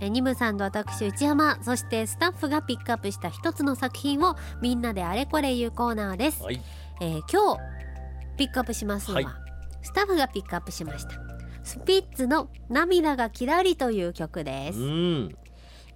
えニムさんと私内山そしてスタッフがピックアップした一つの作品をみんなであれこれ言うコーナーです、はい。えー今日ピックアップしますのは、はい。スタッフがピックアップしました。スピッツの涙がキラリという曲です、うん。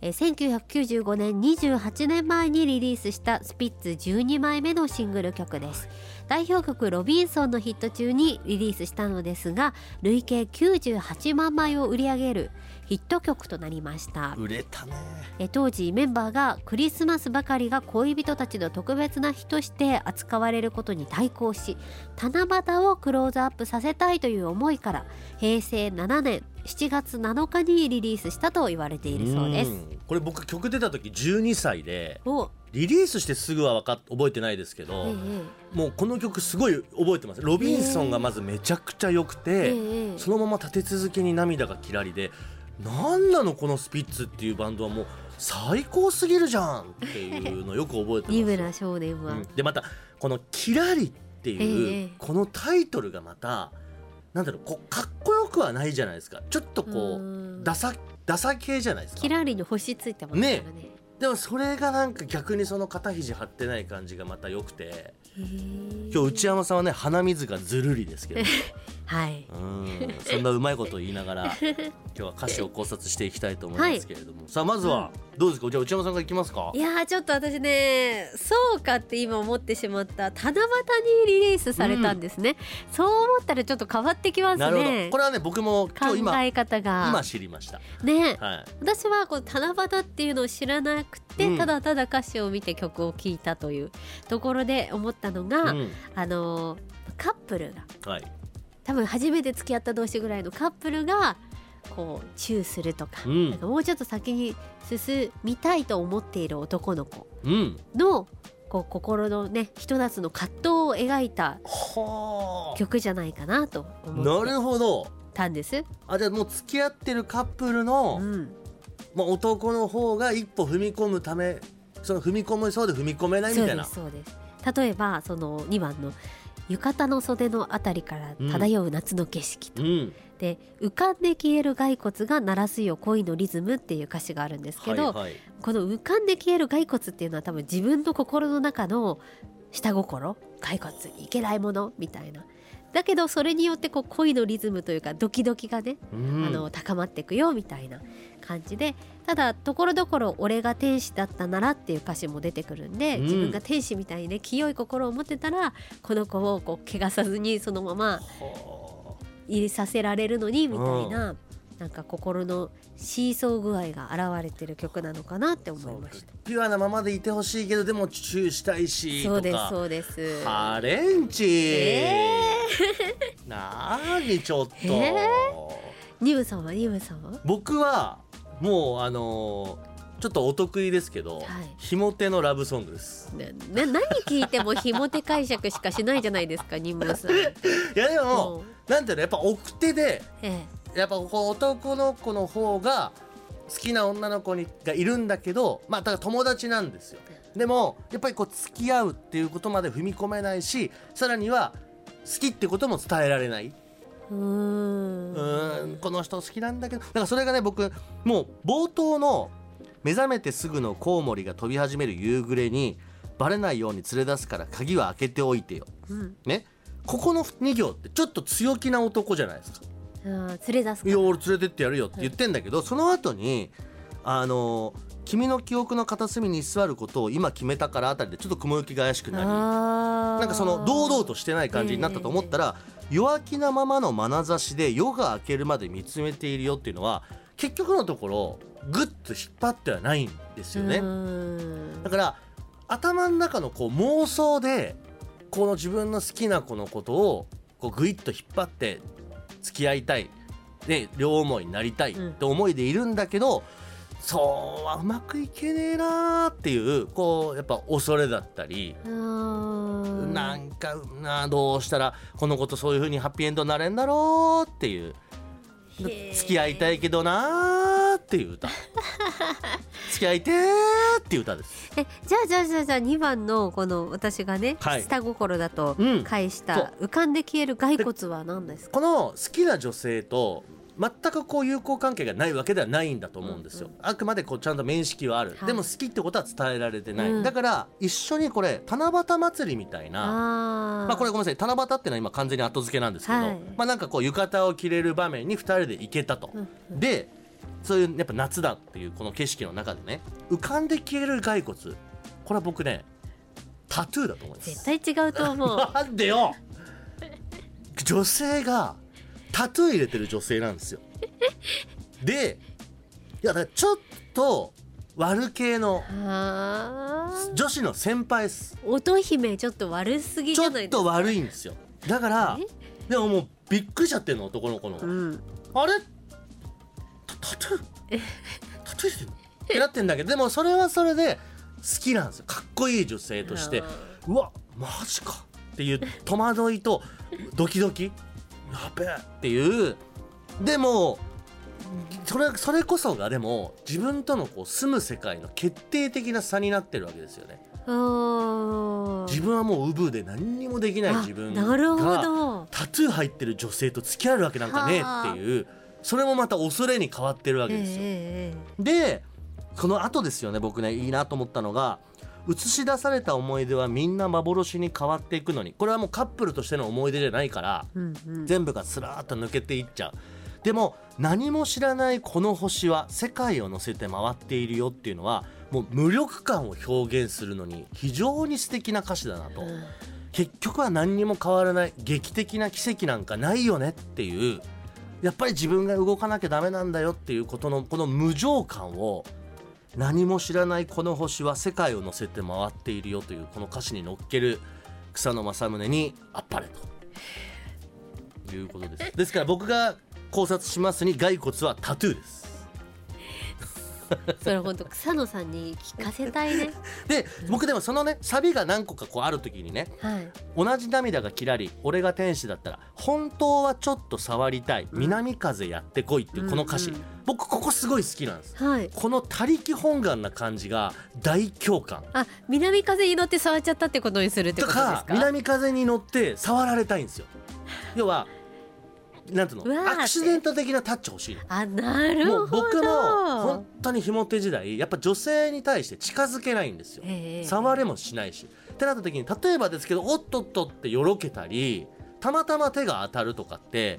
えー1995年28年前にリリースしたスピッツ12枚目のシングル曲です代表曲「ロビンソン」のヒット中にリリースしたのですが累計98万枚を売り上げるヒット曲となりました。売れたね。えー当時メンバーがクリスマスばかりが恋人たちの特別な日として扱われることに対抗し七夕をクローズアップさせたいという思いから平成7年7月7日にリリースしたと言われているそうです。ん。これ僕曲出た時12歳でお。リリースしてすぐは分かっ覚えてないですけえど、えもうこの曲すごい覚えてます。ロビンソンがまずめちゃくちゃ良くて、ええそのまま立て続けに涙がキラリでなんなのこのスピッツっていうバンドはもう最高すぎるじゃんっていうのよく覚えてます。少年は、うん。でまたこの「キラリ」っていう、ええ。このタイトルがまたなんだろうこうかっこよくはないじゃないですか。ちょっとこううん。ダサダサ系じゃないですか。キラリの星ついてますからね。でもそれがなんか逆にその肩肘張ってない感じがまた良くて。今日内山さんはね鼻水がずるりですけど はい。うん。そんなうまいことを言いながら 今日は歌詞を考察していきたいと思いますけれども、さあまずはどうですか？じゃあ内山さんがいきますか？いやーちょっと私ねそうかって今思ってしまった七夕にリリースされたんですね、そう思ったらちょっと変わってきますなるほど。ねこれはね僕も今考日今え方が。今知りました。ね。はい。私はこう七夕っていうのを知らなくて、うん。ただただ歌詞を見て曲を聴いたというところで思ったのが、うん。あのーカップルがはい多分初めて付き合った同士ぐらいのカップルがこうチューするとか,、うん。なんかもうちょっと先に進みたいと思っている男の子うん。のこう心のねひと夏の葛藤を描いたはあ。曲じゃないかなと思なってるほど。たんです。あじゃあもう付き合ってるカップルの、うん、まあ、男の方が一歩踏み込むためその踏み込めそうで踏み込めないみたいな。ですそうです。例えばその2番の浴衣の袖のあたりから漂う夏の景色と、うん。で浮かんで消える骸骨が鳴らすよ恋のリズムっていう歌詞があるんですけど、はいはい。この浮かんで消える骸骨っていうのは多分自分の心の中の下心骸骨いけないものみたいなだけどそれによってこう恋のリズムというかドキドキがね、うん。あの高まっていくよみたいな感じでただところどころ「俺が天使だったなら」っていう歌詞も出てくるんで、うん。自分が天使みたいにね清い心を持ってたらこの子をこう怪我さずにそのままは入れさせられるのにみたいな、なんか心のシーソー具合が現れてる曲なのかなってあ思いました。ピュアなままでいてほしいけどでもチューしたいしそうですそうです。ハレンチ、えなーにちょっと、えニムさんは？ニムさんは？僕はもうあのーちょっとお得意ですけど、はい。ひも手のラブソングです。なな何聞いてもひも手解釈しかしないじゃないですかニムさん。いやでも、う。んなんていうのやっぱ奥手でえやっぱこう男の子の方が好きな女の子にがいるんだけどまあだから友達なんですよ。でもやっぱりこう付き合うっていうことまで踏み込めないしさらには好きってことも伝えられない。えうんこの人好きなんだけどだからそれがね僕もう冒頭の目覚めてすぐのコウモリが飛び始める夕暮れにバレないように連れ出すから鍵は開けておいてよ。うん。ね。ここの2行ってちょっと強気な男じゃないですか連れ出すかいや俺連れてってやるよって言ってんだけど、その後にあの君の記憶の片隅に居座ることを今決めたからあたりでちょっと雲行きが怪しくなりなんかその堂々としてない感じになったと思ったら、弱気なままの眼差しで夜が明けるまで見つめているよっていうのは結局のところグッと引っ張ってはないんですよね。だから頭の中のこう妄想でこの自分の好きな子のことをこうグイッと引っ張って付き合いたいで両思いになりたいって思いでいるんだけど、そうはうまくいけねえなーっていうこうやっぱ恐れだったり、なんかなどうしたらこの子とそういう風にハッピーエンドになれんだろうっていう。付き合いたいけどなーっていう歌。付き合いてーっていう歌です。えじゃあじゃあじゃあじゃあ2番のこの私がね、はい。下心だとうん。返した浮かんで消える骸骨は何ですか？この好きな女性と全くこう友好関係がないわけではないんだと思うんですよ、うん。あくまでこうちゃんと面識はある、はい。でも好きってことは伝えられてない、うん。だから一緒にこれ七夕祭りみたいなあー。まあこれごめんなさい。七夕っていうのは今完全に後付けなんですけど、はい。まあなんかこう浴衣を着れる場面に2人で行けたと、うんうん。でそういうやっぱ夏だっていうこの景色の中でね浮かんで消える骸骨。これは僕ねタトゥーだと思います。絶対違うと思う。なんでよ！女性がタトゥー入れてる女性なんですよ。でいやだからちょっと悪系の女子の先輩です。乙姫ちょっと悪すぎちょじゃないっと悪いんですよ。だからでももうびっくりしちゃってんの男の子の、うん。あれ？タトゥータトゥー入れてんのってなってんだけどでもそれはそれで好きなんですよかっこいい女性としてうわマジかっていう戸惑いとドキドキやべえっていうでもそれそれこそがでも自分とのこう住む世界の決定的な差になってるわけですよね。自分はもうウブで何にもできない自分なるほどタトゥー入ってる女性と付き合えるわけなんかねっていうそれもまた恐れに変わってるわけですよ。ええでその後ですよね僕ねいいなと思ったのが映し出された思い出はみんな幻に変わっていくのに。これはもうカップルとしての思い出じゃないからええうんうん。全部がスラーっと抜けていっちゃう。でも何も知らないこの星は世界を乗せて回っているよっていうのはもう無力感を表現するのに非常に素敵な歌詞だなと。結局は何にも変わらない劇的な奇跡なんかないよねっていうやっぱり自分が動かなきゃダメなんだよっていうことのこの無情感を何も知らないこの星は世界を乗せて回っているよというこの歌詞に乗っける草野正宗にあっぱれと。いうことです。ですから僕が考察しますに骸骨はタトゥーです。それ本当草野さんに聞かせたいね。で僕でもそのねサビが何個かこうある時にねはい。同じ涙がキラリ俺が天使だったら本当はちょっと触りたい南風やってこいっていうこの歌詞、うん。うん僕ここすごい好きなんです。はい。この他力本願な感じが大共感。あ南風に乗って触っちゃったってことにするってとことですか？か南風に乗って触られたいんですよ。要はなんていうの？アクシデント的なタッチ欲しいの。あなるほど。もう僕も本当にひも手時代やっぱ女性に対して近づけないんですよ。ええ。触れもしないし。ってなった時に例えばですけどおっとっとってよろけたりたまたま手が当たるとかって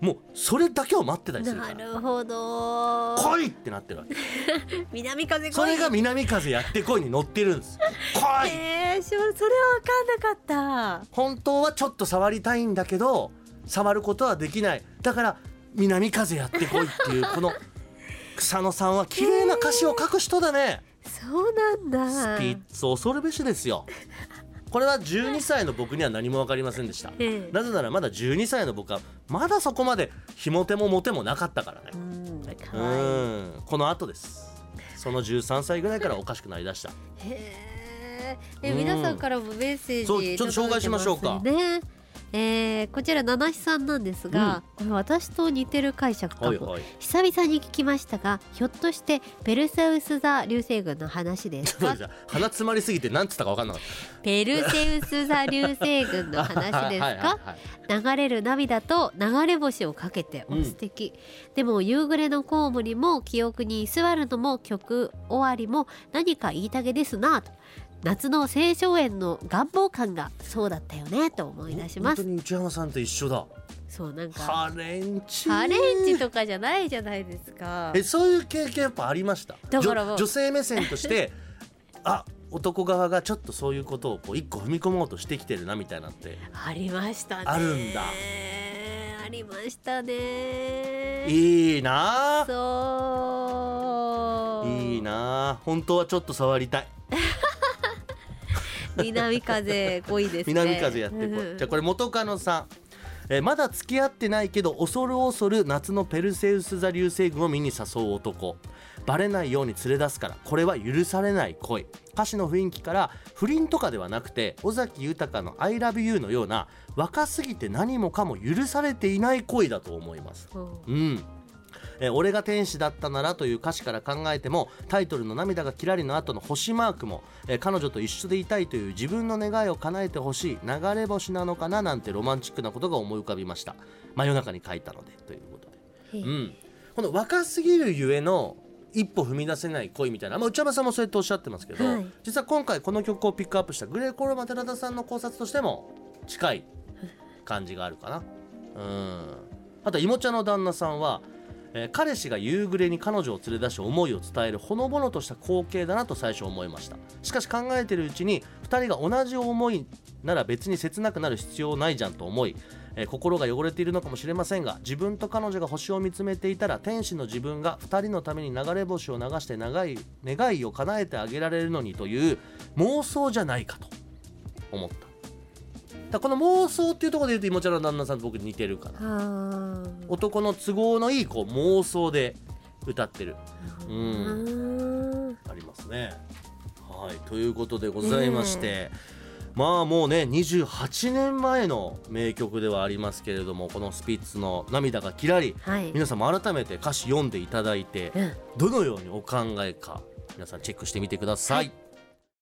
もうそれだけを待ってたりするかならるほど。来いってなってるわけ。南風それが南風やってこいに乗ってるんです。来い。えー、それは分かんなかった。本当はちょっと触りたいんだけど触ることはできない。だから南風やってこいっていうこの 草野さんは綺麗な歌詞を書く人だね。そうなんだ。スピッツ恐るべしですよ。これは12歳の僕には何も分かりませんでした。ええ。なぜならまだ12歳の僕はまだそこまでひも手もモテもなかったからね。うんこの後です。その13歳ぐらいからおかしくなりだした。へー。えうん皆さんからもメッセージそうちょっと紹介しましょうか。ねえーこちら七七さんなんですが、これ私と似てる解釈かも、はいはい。久々に聞きましたがひょっとしてペルセウス座流星群の話ですか？鼻詰まりすぎて何つったか分かんなかっペルセウス座流星群のた話ですか？はい流れる涙と流れ星をかけておうん。素敵、でも夕暮れのコウモリも記憶に居座るのも曲終わりも何か言いたげですなと夏の青少園の願望感がそうだったよねと思い出します。本当に内山さんと一緒だ。そうなんかハレンチ。ハレンチとかじゃないじゃないですか。えそういう経験やっぱありました？だから女女性目線として あ男側がちょっとそういうことをこう一個踏み込もうとしてきてるなみたいなって。ありましたね。あるんだ。ありましたね。いいな。あそう。いいな。あ本当はちょっと触りたい南風恋ですね。南風やってこいじゃあこれ元カノさん。えーまだ付き合ってないけど恐る恐る夏のペルセウス座流星群を見に誘う男。バレないように連れ出すから。これは許されない恋。歌詞の雰囲気から不倫とかではなくて尾崎豊の「ILOVEYOU」のような若すぎて何もかも許されていない恋だと思います。う。んうんえー俺が天使だったならという歌詞から考えてもタイトルの涙がキラリの後の星マークも、えー彼女と一緒でいたいという自分の願いを叶えてほしい流れ星なのかななんてロマンチックなことが思い浮かびました。真夜中に書いたのでということで。うん、この若すぎるゆえの一歩踏み出せない恋みたいな、まあ、内山さんもそうやっておっしゃってますけど、はい。実は今回この曲をピックアップしたグレーコロマ寺田さんの考察としても近い感じがあるかな。うん。あといもちゃんの旦那さんは、えー彼氏が夕暮れに彼女を連れ出し思いを伝えるほのぼのとした光景だなと最初思いました。しかし考えてるうちに2人が同じ思いなら別に切なくなる必要ないじゃんと思い、えー心が汚れているのかもしれませんが自分と彼女が星を見つめていたら天使の自分が2人のために流れ星を流して長い願いを叶えてあげられるのにという妄想じゃないかと思った。だこの妄想っていうところで言うといもちゃんの旦那さんと僕似てるかなは男の都合のいいこう妄想で歌ってるうんん。ありますね。はいということでございまして、まあもうね28年前の名曲ではありますけれどもこのスピッツの「涙がきらり」はい。皆さんも改めて歌詞読んでいただいてうん。どのようにお考えか皆さんチェックしてみてください